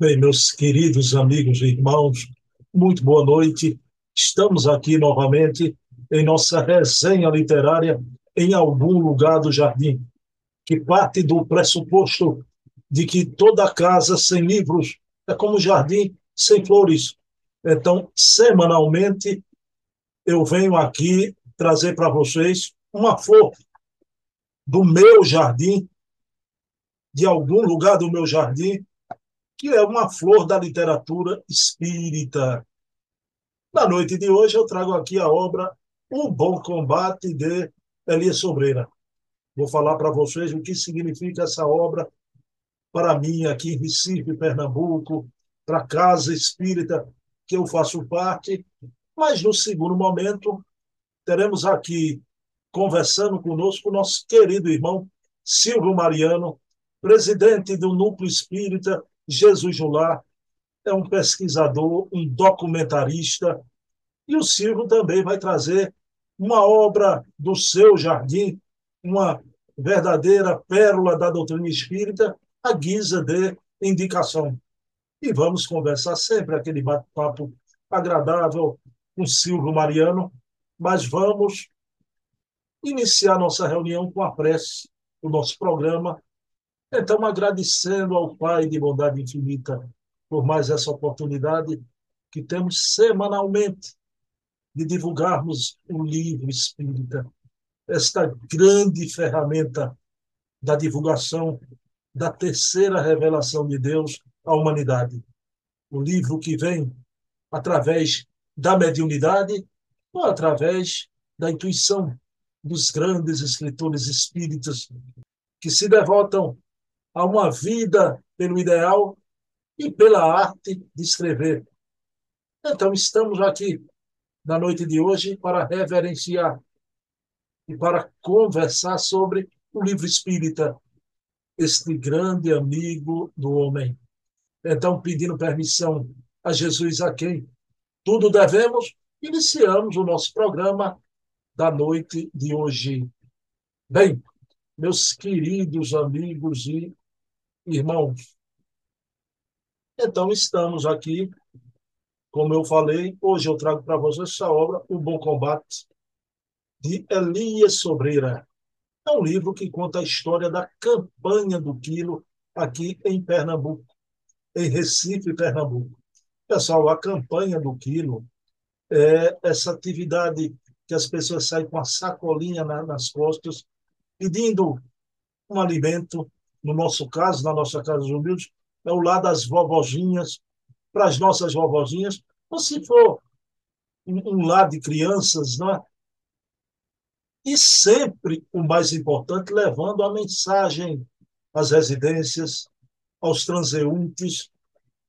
Bem, meus queridos amigos e irmãos, muito boa noite. Estamos aqui novamente em nossa resenha literária em algum lugar do jardim, que parte do pressuposto de que toda casa sem livros é como jardim sem flores. Então, semanalmente, eu venho aqui trazer para vocês uma flor do meu jardim, de algum lugar do meu jardim, que é uma flor da literatura espírita. Na noite de hoje, eu trago aqui a obra O Bom Combate de Elias Sobreira. Vou falar para vocês o que significa essa obra para mim aqui em Recife, Pernambuco, para a Casa Espírita que eu faço parte. Mas no segundo momento, teremos aqui conversando conosco o nosso querido irmão Silvio Mariano, presidente do Núcleo Espírita Jesus Jular é um pesquisador, um documentarista, e o Silvio também vai trazer uma obra do seu jardim, uma verdadeira pérola da doutrina espírita, à guisa de indicação. E vamos conversar sempre aquele bate-papo agradável com Silvio Mariano, mas vamos iniciar nossa reunião com a prece, o nosso programa, então, agradecendo ao Pai de bondade infinita por mais essa oportunidade que temos semanalmente de divulgarmos o livro espírita, esta grande ferramenta da divulgação da terceira revelação de Deus à humanidade. O livro que vem através da mediunidade ou através da intuição dos grandes escritores espíritas que se devotam a uma vida pelo ideal e pela arte de escrever. Então, estamos aqui na noite de hoje para reverenciar e para conversar sobre o livro espírita, este grande amigo do homem. Então, pedindo permissão a Jesus, a quem tudo devemos, iniciamos o nosso programa da noite de hoje. Bem, meus queridos amigos e irmãos. Então, estamos aqui, como eu falei, hoje eu trago para vocês essa obra, O Bom Combate, de Elias Sobreira. É um livro que conta a história da campanha do quilo aqui em Pernambuco, em Recife, Pernambuco. Pessoal, a campanha do quilo é essa atividade que as pessoas saem com a sacolinha nas costas, pedindo um alimento no nosso caso, na nossa casa dos humildes, é o lado das vovozinhas, para as nossas vovozinhas, ou se for um, um lar de crianças, não é? E sempre, o mais importante, levando a mensagem às residências, aos transeuntes,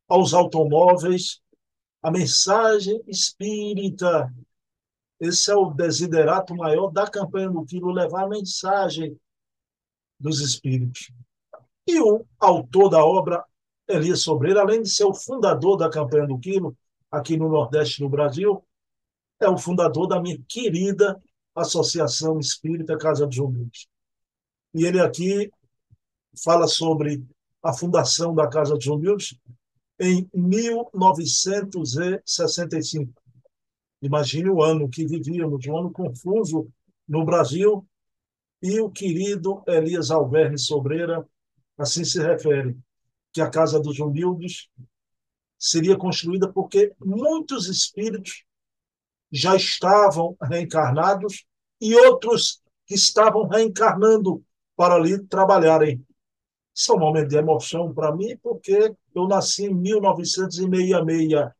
aos automóveis, a mensagem espírita. Esse é o desiderato maior da campanha do Quilo, levar a mensagem dos espíritos. E o autor da obra, Elias Sobreira, além de ser o fundador da campanha do quilo, aqui no Nordeste do Brasil, é o fundador da minha querida Associação Espírita Casa dos Humildes. E ele aqui fala sobre a fundação da Casa dos Humildes em 1965. Imagine o ano que vivíamos, um ano confuso no Brasil, e o querido Elias Alverne Sobreira assim se refere, que a casa dos humildes seria construída porque muitos espíritos já estavam reencarnados e outros que estavam reencarnando para ali trabalharem. Isso é um momento de emoção para mim, porque eu nasci em 1966,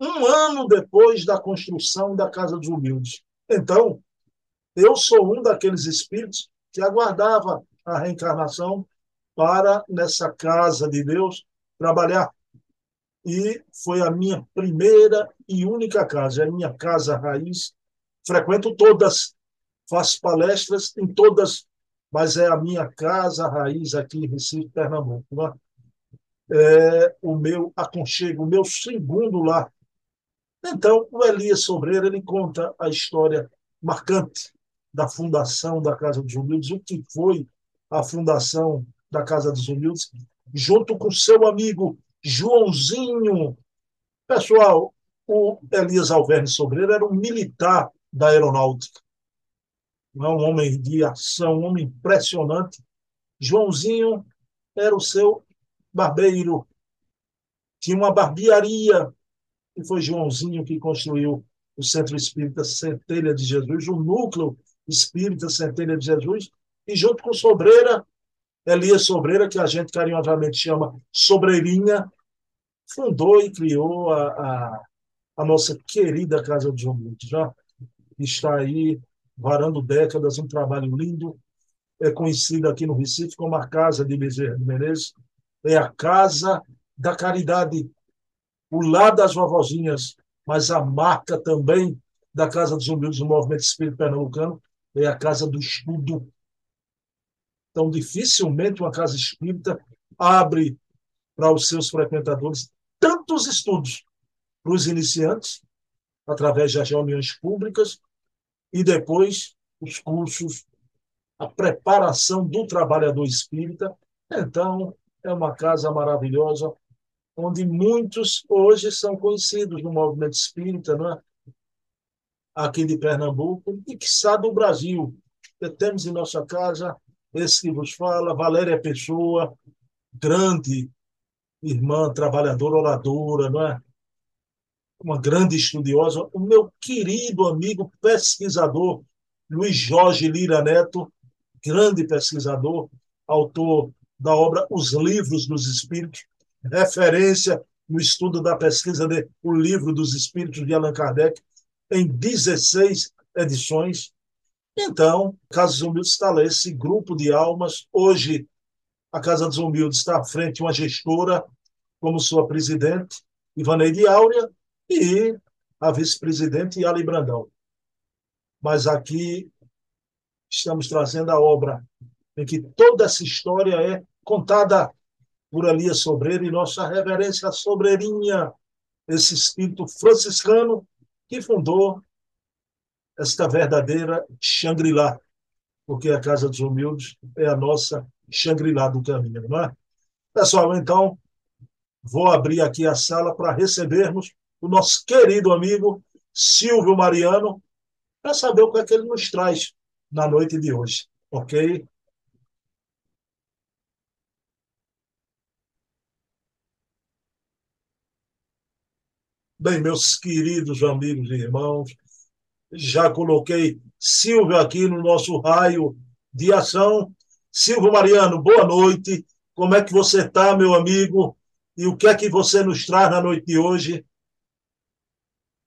um ano depois da construção da Casa dos Humildes. Então, eu sou um daqueles espíritos que aguardava a reencarnação para, nessa casa de Deus, trabalhar. E foi a minha primeira e única casa, é a minha casa raiz. Frequento todas, faço palestras em todas, mas é a minha casa raiz aqui em Recife, Pernambuco. Né? É o meu aconchego, o meu segundo lar. Então, o Elias Sobreira ele conta a história marcante da fundação da Casa dos Humildes, o que foi a fundação da Casa dos Humildes, junto com seu amigo Joãozinho. Pessoal, o Elias Alverne Sobreiro era um militar da aeronáutica. É um homem de ação, um homem impressionante. Joãozinho era o seu barbeiro. Tinha uma barbearia, e foi Joãozinho que construiu o Centro Espírita Centelha de Jesus, o Núcleo Espírita Centelha de Jesus, e junto com Sobreira, Elias Sobreira, que a gente carinhosamente chama Sobreirinha, fundou e criou a, a, a nossa querida Casa dos Humildes. Já está aí, varando décadas, um trabalho lindo. É conhecida aqui no Recife como a Casa de Bezerra de Menezes. É a Casa da Caridade, o lado das vovozinhas, mas a marca também da Casa dos Humildes do Movimento Espírito Pernambucano é a Casa do Estudo. Então, dificilmente uma casa espírita abre para os seus frequentadores tantos estudos para os iniciantes, através das reuniões públicas, e depois os cursos, a preparação do trabalhador espírita. Então, é uma casa maravilhosa, onde muitos hoje são conhecidos no movimento espírita, não é? aqui de Pernambuco, e que sabe do Brasil. Temos em nossa casa esse que vos fala, Valéria Pessoa, grande irmã, trabalhadora, oradora, não é? uma grande estudiosa, o meu querido amigo pesquisador, Luiz Jorge Lira Neto, grande pesquisador, autor da obra Os Livros dos Espíritos, referência no estudo da pesquisa de O Livro dos Espíritos de Allan Kardec, em 16 edições. Então, Casa dos Humildes está lá, esse grupo de almas. Hoje, a Casa dos Humildes está à frente uma gestora como sua presidente, Ivaneide Áurea, e a vice-presidente Ali Brandão. Mas aqui estamos trazendo a obra em que toda essa história é contada por Elias Sobreira e nossa reverência Sobreirinha, esse espírito franciscano que fundou esta verdadeira Xangri-Lá, porque a Casa dos Humildes é a nossa Xangri-Lá do caminho, não é? Pessoal, então, vou abrir aqui a sala para recebermos o nosso querido amigo Silvio Mariano, para saber o que é que ele nos traz na noite de hoje, ok? Bem, meus queridos amigos e irmãos, já coloquei Silvio aqui no nosso raio de ação. Silvio Mariano, boa noite. Como é que você está, meu amigo? E o que é que você nos traz na noite de hoje?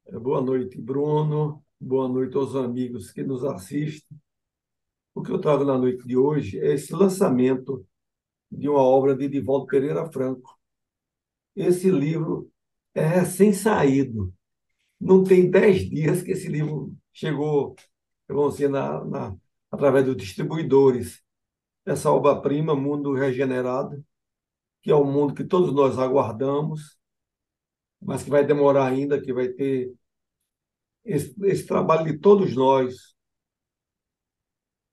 É, boa noite, Bruno. Boa noite aos amigos que nos assistem. O que eu trago na noite de hoje é esse lançamento de uma obra de Divaldo Pereira Franco. Esse livro é recém-saído. Não tem dez dias que esse livro chegou, vamos dizer, na, na, através dos distribuidores. Essa obra-prima, Mundo Regenerado, que é o mundo que todos nós aguardamos, mas que vai demorar ainda, que vai ter esse, esse trabalho de todos nós.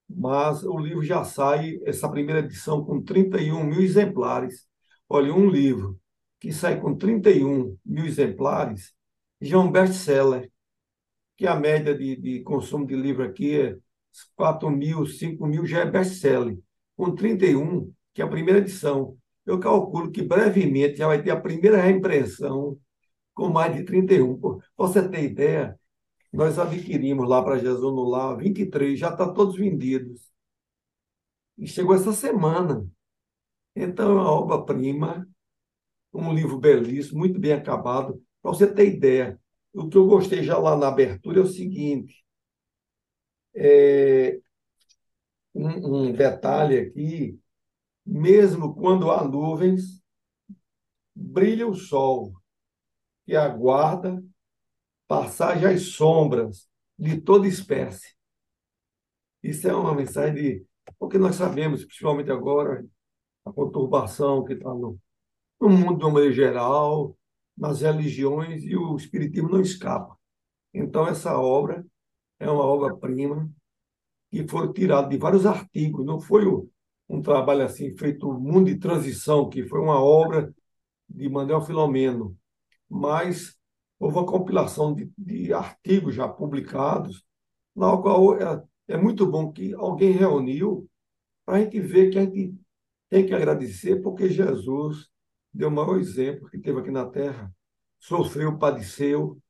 Mas o livro já sai, essa primeira edição, com 31 mil exemplares. Olha, um livro que sai com 31 mil exemplares já é um best-seller, que a média de, de consumo de livro aqui é 4 mil, 5 mil, já é best-seller. Com 31, que é a primeira edição. Eu calculo que brevemente já vai ter a primeira reimpressão com mais de 31. Para você ter ideia, nós adquirimos lá para Jesus no Lar 23, já está todos vendidos. E chegou essa semana. Então, é uma obra-prima, um livro belíssimo, muito bem acabado. Para você ter ideia, o que eu gostei já lá na abertura é o seguinte: é, um, um detalhe aqui, mesmo quando há nuvens, brilha o sol que aguarda passagem às sombras de toda espécie. Isso é uma mensagem de. Porque nós sabemos, principalmente agora, a conturbação que está no, no mundo de uma maneira geral, nas religiões, e o Espiritismo não escapa. Então, essa obra é uma obra-prima que foi tirada de vários artigos, não foi um trabalho assim feito mundo de transição, que foi uma obra de Manuel Filomeno, mas houve uma compilação de, de artigos já publicados, na qual é, é muito bom que alguém reuniu para a gente ver que a gente tem que agradecer, porque Jesus deu o maior exemplo que teve aqui na Terra, sofreu, padeceu,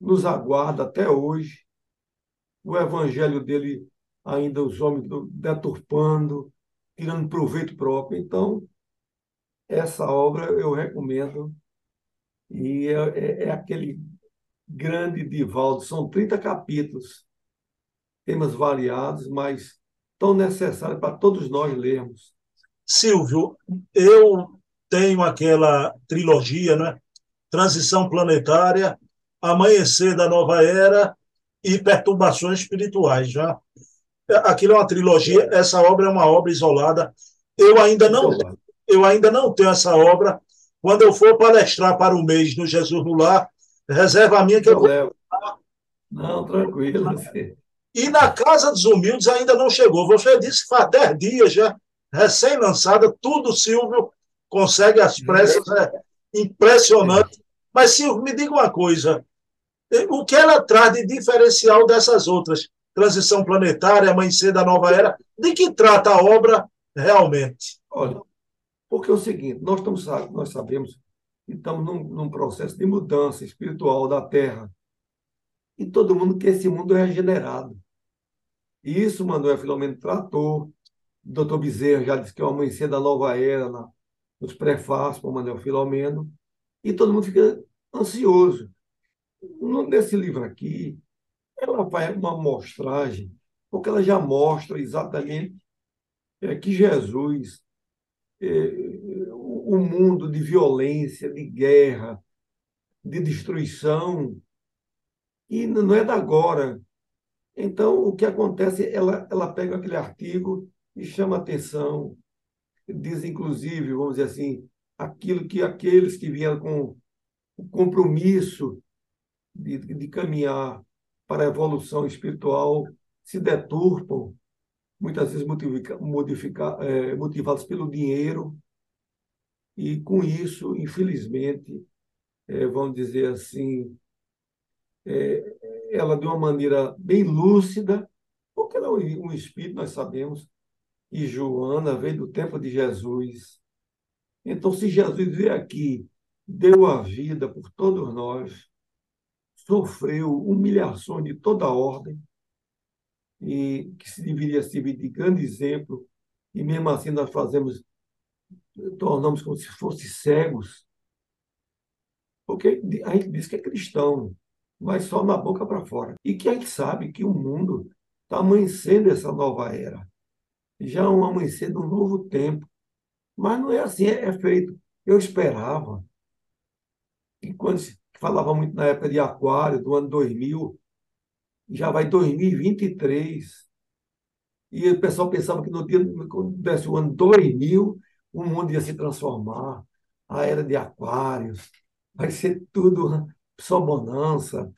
nos aguarda até hoje. O evangelho dele, ainda os homens deturpando, tirando proveito próprio. Então, essa obra eu recomendo. E é, é, é aquele grande Divaldo, são 30 capítulos, temas variados, mas tão necessários para todos nós lermos. Silvio, eu tenho aquela trilogia, né? Transição Planetária, Amanhecer da Nova Era e Perturbações Espirituais. Já. Aquilo é uma trilogia, essa obra é uma obra isolada. Eu ainda não, eu ainda não tenho essa obra. Quando eu for palestrar para o mês do Jesus no Lar, reserva a minha que eu, eu Não, tranquilo. E na Casa dos Humildes ainda não chegou. Você disse que faz 10 dias já, recém-lançada, tudo, Silvio, consegue as pressas, é impressionante. Mas, Silvio, me diga uma coisa: o que ela traz de diferencial dessas outras? Transição planetária, Amanhecer da Nova Era, de que trata a obra realmente? Olha, porque é o seguinte, nós, estamos, nós sabemos que estamos num, num processo de mudança espiritual da Terra. E todo mundo quer esse mundo regenerado. E isso Manuel Filomeno tratou. O doutor Bezerra já disse que é o amanhecer da nova era, na, nos prefácios para Manuel Filomeno. E todo mundo fica ansioso nesse livro aqui, ela vai uma amostragem, porque ela já mostra exatamente é, que Jesus, é, o mundo de violência, de guerra, de destruição, e não é da agora. Então, o que acontece, ela, ela pega aquele artigo e chama atenção, diz, inclusive, vamos dizer assim, aquilo que aqueles que vieram com o compromisso de, de caminhar para a evolução espiritual se deturpam, muitas vezes é, motivados pelo dinheiro, e com isso, infelizmente, é, vamos dizer assim, é, ela de uma maneira bem lúcida, porque ela é um espírito, nós sabemos, e Joana veio do tempo de Jesus. Então, se Jesus veio aqui, deu a vida por todos nós, sofreu humilhações de toda ordem e que se deveria servir de grande exemplo e mesmo assim nós fazemos tornamos como se fossem cegos porque a gente diz que é cristão mas só na boca para fora e que a gente sabe que o mundo está amanhecendo essa nova era já um amanhecer de um novo tempo. Mas não é assim é, é feito. Eu esperava. E quando se falava muito na época de Aquário, do ano 2000, já vai 2023. E o pessoal pensava que no dia, quando desse o ano 2000, o mundo ia se transformar, a era de Aquários, vai ser tudo só bonança,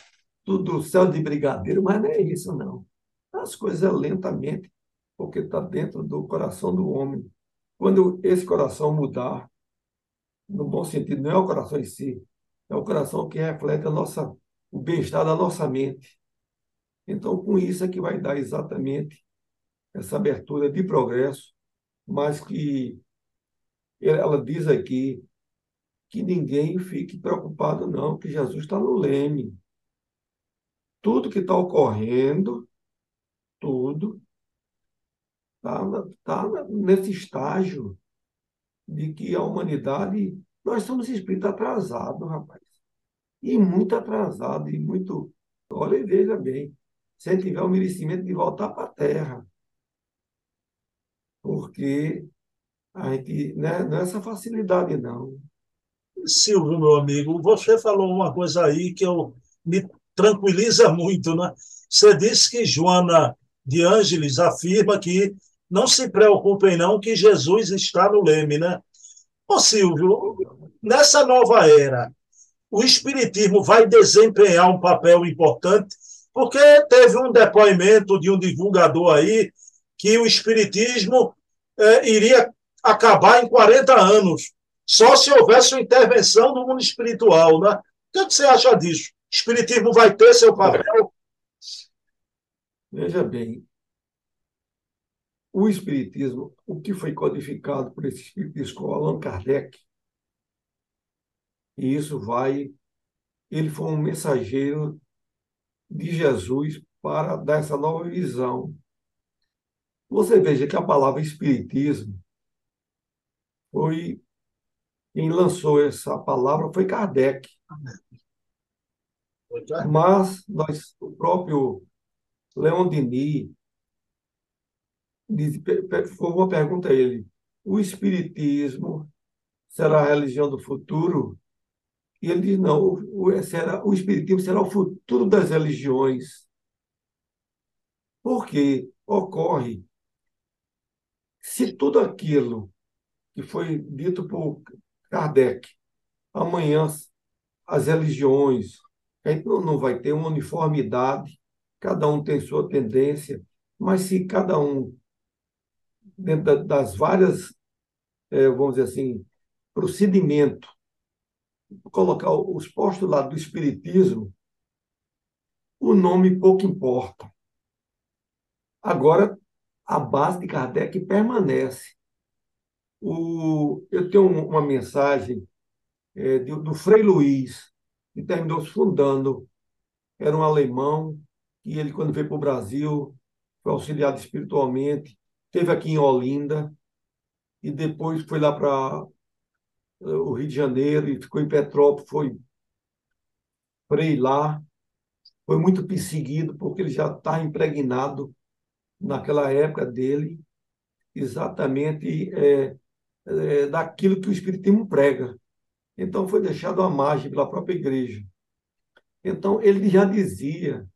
tudo céu de brigadeiro, mas não é isso, não. As coisas lentamente, porque está dentro do coração do homem. Quando esse coração mudar, no bom sentido, não é o coração em si, é o coração que reflete a nossa, o bem-estar da nossa mente. Então, com isso é que vai dar exatamente essa abertura de progresso, mas que ela diz aqui que ninguém fique preocupado, não, que Jesus está no leme. Tudo que está ocorrendo, tudo, está tá nesse estágio de que a humanidade nós somos espíritos atrasados, rapaz. E muito atrasado, e muito. Olha e veja bem. Se tiver o merecimento de voltar para a Terra. Porque a gente né, não é essa facilidade, não. Silvio, meu amigo, você falou uma coisa aí que eu, me tranquiliza muito, né? Você disse que Joana de Ângeles afirma que não se preocupem não que Jesus está no leme, né? Ô Silvio, nessa nova era, o Espiritismo vai desempenhar um papel importante, porque teve um depoimento de um divulgador aí que o Espiritismo é, iria acabar em 40 anos. Só se houvesse uma intervenção do mundo espiritual, né? O que, é você acha disso? O espiritismo vai ter seu papel? Veja bem, o espiritismo, o que foi codificado por esse espiritismo com Allan Kardec, e isso vai, ele foi um mensageiro de Jesus para dar essa nova visão. Você veja que a palavra espiritismo foi quem lançou essa palavra foi Kardec. Mas nós, o próprio Leon Denis foi uma pergunta a ele: o espiritismo será a religião do futuro? E ele diz: não, o, será, o espiritismo será o futuro das religiões. Porque ocorre, se tudo aquilo que foi dito por Kardec. Amanhã, as religiões, a gente não, não vai ter uma uniformidade, cada um tem sua tendência, mas se cada um, dentro das várias, é, vamos dizer assim, procedimento, colocar os postulados do Espiritismo, o nome pouco importa. Agora, a base de Kardec permanece. O, eu tenho uma mensagem é, do, do Frei Luiz, que terminou se fundando. Era um alemão, e ele, quando veio para o Brasil, foi auxiliado espiritualmente, teve aqui em Olinda, e depois foi lá para eh, o Rio de Janeiro e ficou em Petrópolis, foi frei lá, foi muito perseguido, porque ele já está impregnado naquela época dele, exatamente é, é, daquilo que o Espiritismo prega. Então, foi deixado à margem pela própria igreja. Então, ele já dizia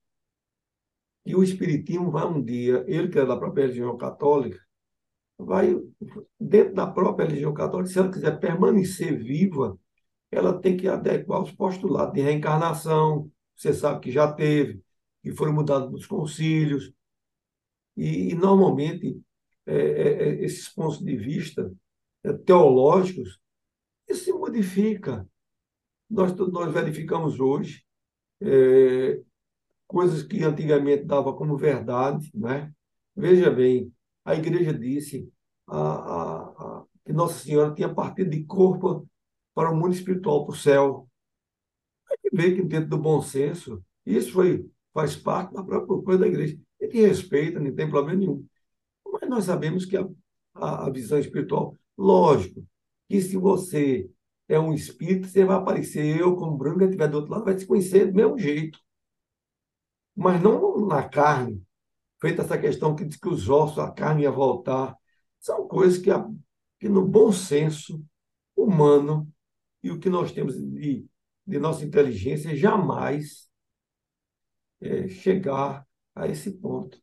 que o Espiritismo vai um dia, ele que é da própria religião católica, vai, dentro da própria religião católica, se ela quiser permanecer viva, ela tem que adequar os postulados de reencarnação, você sabe que já teve, que foram mudados nos concílios, e, e normalmente é, é, é esses pontos de vista é, teológicos, isso se modifica. Nós, nós verificamos hoje é, coisas que antigamente dava como verdade. Né? Veja bem, a igreja disse a, a, a, que Nossa Senhora tinha partido de corpo para o mundo espiritual, para o céu. A gente vê que dentro do bom senso, isso foi, faz parte da própria coisa da igreja. A gente respeita, não tem problema nenhum. Mas nós sabemos que a, visão espiritual Lógico que se você é um espírito, você vai aparecer, eu como branco, estiver do outro lado, vai se conhecer do mesmo jeito. Mas não na carne. Feita essa questão que diz que os ossos, a carne ia voltar. São coisas que, que no bom senso humano e o que nós temos de, de nossa inteligência, jamais é, chegar a esse ponto.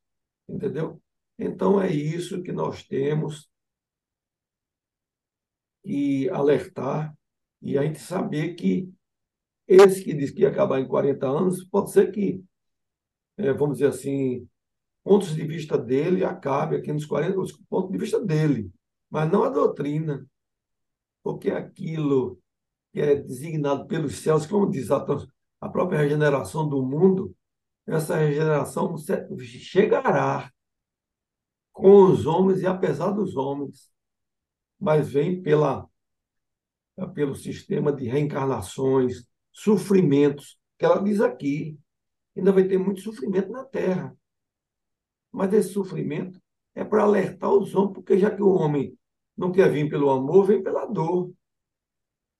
Entendeu? Então é isso que nós temos e alertar e a gente saber que esse que diz que ia acabar em 40 anos, pode ser que, é, vamos dizer assim, pontos de vista dele acabe aqui nos 40, os pontos de vista dele, mas não a doutrina, porque aquilo que é designado pelos céus, como diz a, a própria regeneração do mundo, essa regeneração chegará com os homens e apesar dos homens mas vem pela, pelo sistema de reencarnações, sofrimentos, que ela diz aqui. Ainda vai ter muito sofrimento na Terra. Mas esse sofrimento é para alertar os homens, porque já que o homem não quer vir pelo amor, vem pela dor.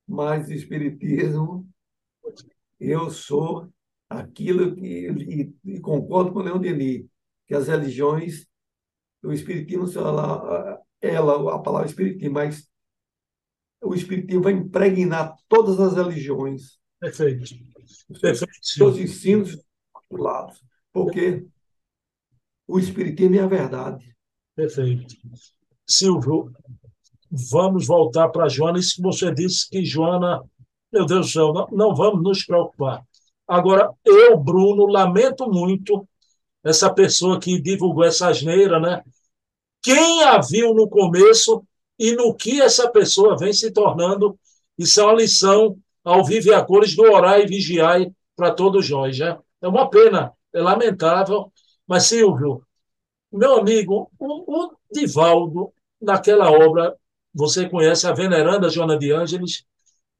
Mas Espiritismo, eu sou aquilo que. E, e concordo com o Leão Denis, que as religiões, o Espiritismo, ela, ela, a palavra espiritismo, mas o espiritismo vai impregnar todas as religiões. Perfeito. Perfeito. Seus ensinos lados, porque o espiritismo é a verdade. Perfeito. Silvio, vamos voltar para Joana. Isso que você disse que Joana, meu Deus do céu, não, não vamos nos preocupar. Agora, eu, Bruno, lamento muito essa pessoa que divulgou essa asneira, né? Quem a viu no começo e no que essa pessoa vem se tornando. Isso é uma lição ao vive a cores do orar e vigiar para todos nós. Já. É uma pena, é lamentável, mas Silvio, meu amigo, o, o Divaldo, naquela obra, você conhece a veneranda Joana de Ângeles,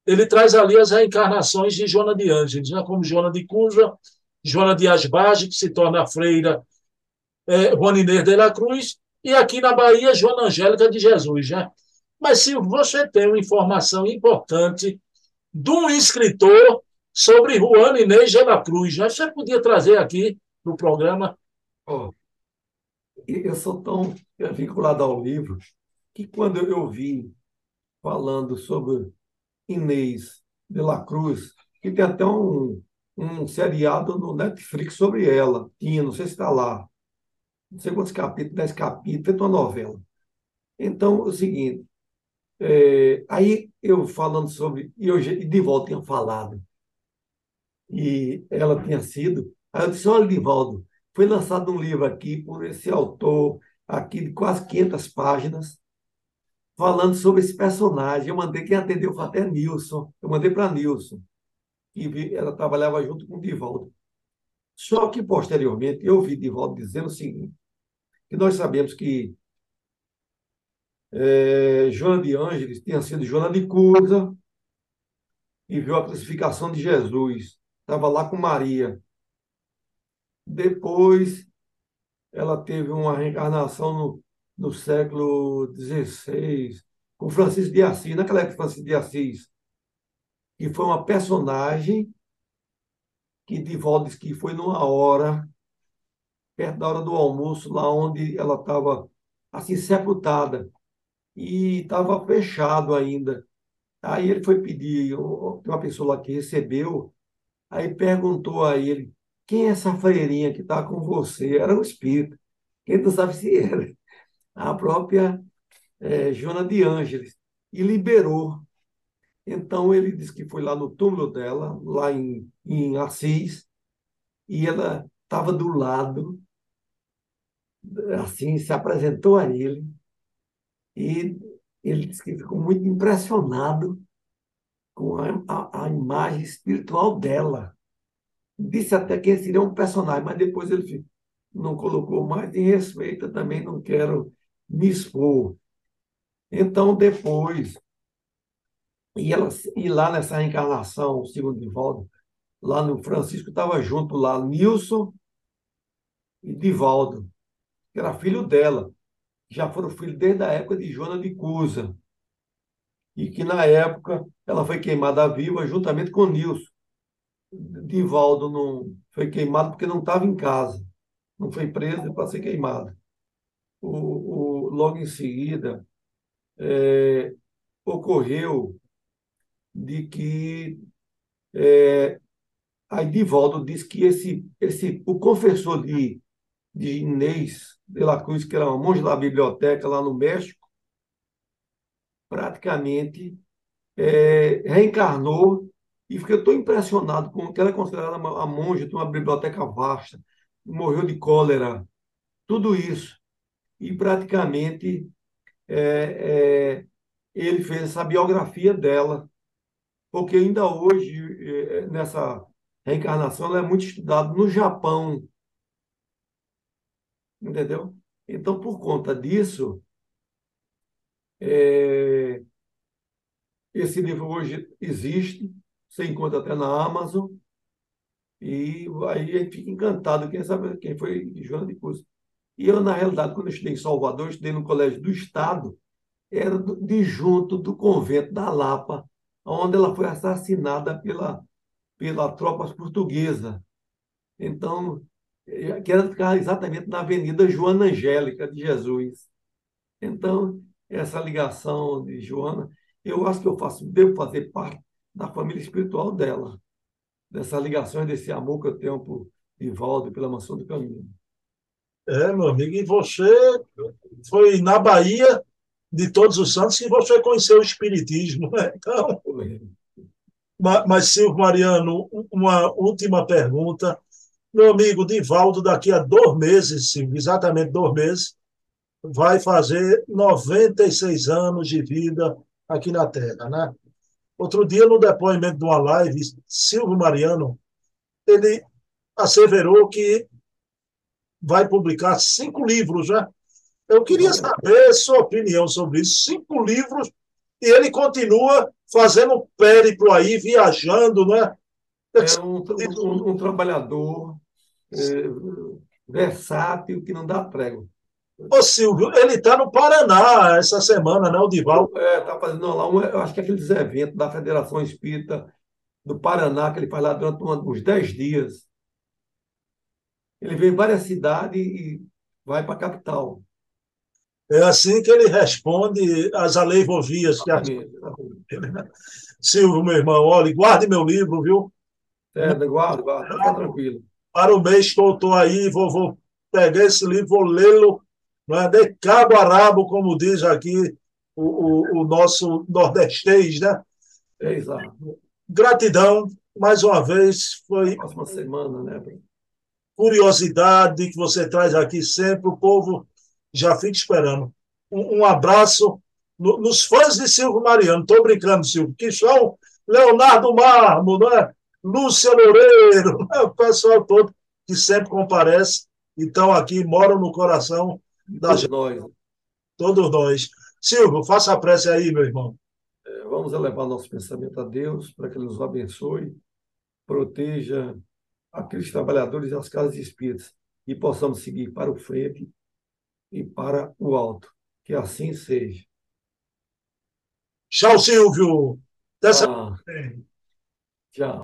ele traz ali as reencarnações de Joana de Ângeles, né? como Joana de Cuja, Joana de Asbage, que se torna freira é, Juan Inês de la Cruz, e aqui na Bahia, Joana Angélica de Jesus. Né? Mas se você tem uma informação importante de um escritor sobre Juan Inês de la Cruz, já você podia trazer aqui no programa? Oh, eu sou tão vinculado ao livro que quando eu vi falando sobre Inês de la Cruz, que tem até um, um seriado no Netflix sobre ela, tinha, não sei se está lá, não sei quantos capítulos, dez capítulos, uma novela. Então, é o seguinte, é, aí eu falando sobre, e de volta tinha falado, e ela tinha sido, aí eu disse, olha, Divaldo, foi lançado um livro aqui por esse autor, aqui de quase 500 páginas, falando sobre esse personagem. Eu mandei, quem atendeu foi até Nilson, eu mandei para Nilson, que ela trabalhava junto com o Divaldo. Só que, posteriormente, eu ouvi Divaldo dizendo o seguinte, que nós sabemos que é, Joana de Ângeles tinha sido Joana de Cusa e viu a crucificação de Jesus. Estava lá com Maria. Depois, ela teve uma reencarnação no, no século XVI, com Francisco de Assis, naquela época, Francisco de Assis, que foi uma personagem que Divaldo disse que foi numa hora, perto da hora do almoço, lá onde ela estava assim sepultada e estava fechado ainda. Aí ele foi pedir, uma pessoa lá que recebeu, aí perguntou a ele, quem é essa freirinha que está com você? Era um espírito. Quem não sabe se era. A própria é, Joana de Ângeles. E liberou. Então ele disse que foi lá no túmulo dela, lá em, em Assis, e ela estava do lado, assim, se apresentou a ele, e ele disse que ficou muito impressionado com a, a, a imagem espiritual dela. Disse até que seria um personagem, mas depois ele não colocou mais em respeito, também não quero me expor. Então, depois, e, ela, e lá nessa reencarnação, segundo Divaldo, lá no Francisco, estava junto lá Nilson e Divaldo, que era filho dela já foram filhos desde a época de Joana de Cusa. E que, na época, ela foi queimada viva juntamente com Nilson. Divaldo não foi queimado porque não estava em casa. Não foi preso para ser queimado. O, o, logo em seguida, é, ocorreu de que é, aí Divaldo disse que esse, esse, o confessor de, de Inês de la Cruz, que era uma monge da biblioteca lá no México, praticamente é, reencarnou e fiquei tão impressionado com que ela é considerada a monja de uma biblioteca vasta, morreu de cólera, tudo isso. E praticamente é, é, ele fez essa biografia dela, porque ainda hoje, é, nessa reencarnação, ela é muito estudada no Japão, Entendeu? Então, por conta disso, é, esse livro hoje existe, você encontra até na Amazon, e aí a gente fica encantado, quem sabe quem foi Joana de Cruz. E eu, na realidade, quando eu estudei em Salvador, estudei no Colégio do Estado, era de junto do convento da Lapa, onde ela foi assassinada pela, pela tropa portuguesa. Então, que era exatamente na Avenida Joana Angélica de Jesus. Então, essa ligação de Joana, eu acho que eu faço, devo fazer parte da família espiritual dela, dessa ligação, desse amor que eu tenho por Vivaldo e pela Mansão do Caminho. É, meu amigo, e você foi na Bahia de Todos os Santos que você conheceu o Espiritismo, né? Então, mas, Silvio Mariano, uma última pergunta meu amigo Divaldo, daqui a dois meses, sim, exatamente dois meses, vai fazer 96 anos de vida aqui na Terra, né? Outro dia, no depoimento de uma live, Silvio Mariano, ele asseverou que vai publicar cinco livros, né? Eu queria saber sua opinião sobre isso. Cinco livros e ele continua fazendo périplo aí, viajando, né? É um, um, um trabalhador é, versátil que não dá prego. Ô Silvio, ele está no Paraná essa semana, né, o Dival? É, está fazendo lá, um, eu acho que é aqueles eventos da Federação Espírita do Paraná, que ele faz lá durante uns 10 dias. Ele vem em várias cidades e vai para a capital. É assim que ele responde às aleivovias que as... Silvio, meu irmão, olha, guarde meu livro, viu? É, guarda, guarda, fica tranquilo. Para o mês que eu estou aí, vou, vou pegar esse livro, vou lê-lo é? de cabo a rabo, como diz aqui o, o, o nosso nordestês, né? É, exato. Gratidão, mais uma vez, foi... Próxima semana, né? Curiosidade que você traz aqui sempre, o povo já fica esperando. Um, um abraço no, nos fãs de Silvio Mariano. Estou brincando, Silvio, que são Leonardo Marmo, né? Lúcia Loureiro, né? o pessoal todo que sempre comparece e estão aqui, moram no coração Todos nós. Todos nós. Silvio, faça a prece aí, meu irmão. É, vamos elevar nosso pensamento a Deus para que Ele nos abençoe, proteja aqueles trabalhadores das casas espíritas e possamos seguir para o frente e para o alto. Que assim seja. Tchau, Silvio. Até ah, Tchau.